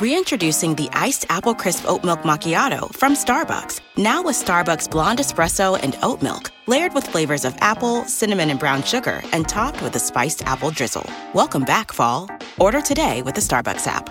Reintroducing the iced apple crisp oat milk macchiato from Starbucks. Now with Starbucks blonde espresso and oat milk, layered with flavors of apple, cinnamon, and brown sugar, and topped with a spiced apple drizzle. Welcome back, fall. Order today with the Starbucks app.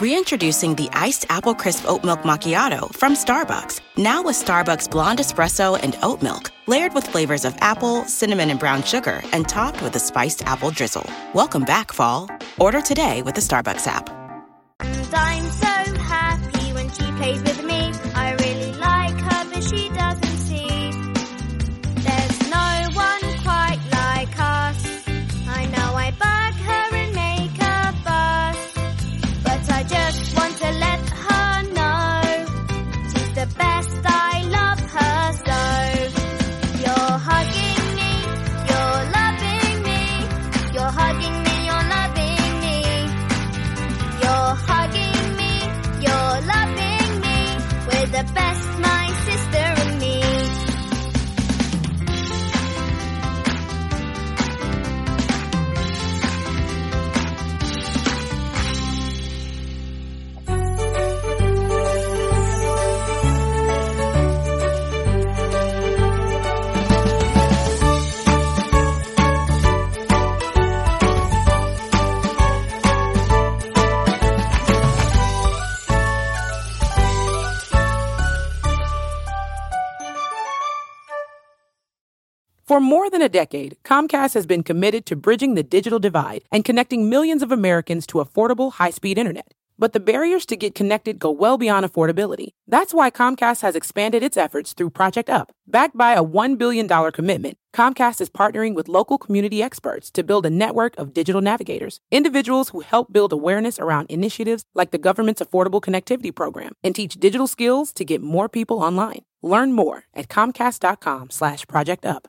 Reintroducing the iced apple crisp oat milk macchiato from Starbucks. Now with Starbucks blonde espresso and oat milk, layered with flavors of apple, cinnamon, and brown sugar, and topped with a spiced apple drizzle. Welcome back, fall. Order today with the Starbucks app. For more than a decade, Comcast has been committed to bridging the digital divide and connecting millions of Americans to affordable high speed internet. But the barriers to get connected go well beyond affordability. That's why Comcast has expanded its efforts through Project Up. Backed by a $1 billion commitment, Comcast is partnering with local community experts to build a network of digital navigators, individuals who help build awareness around initiatives like the government's Affordable Connectivity Program and teach digital skills to get more people online. Learn more at comcast.com slash project up.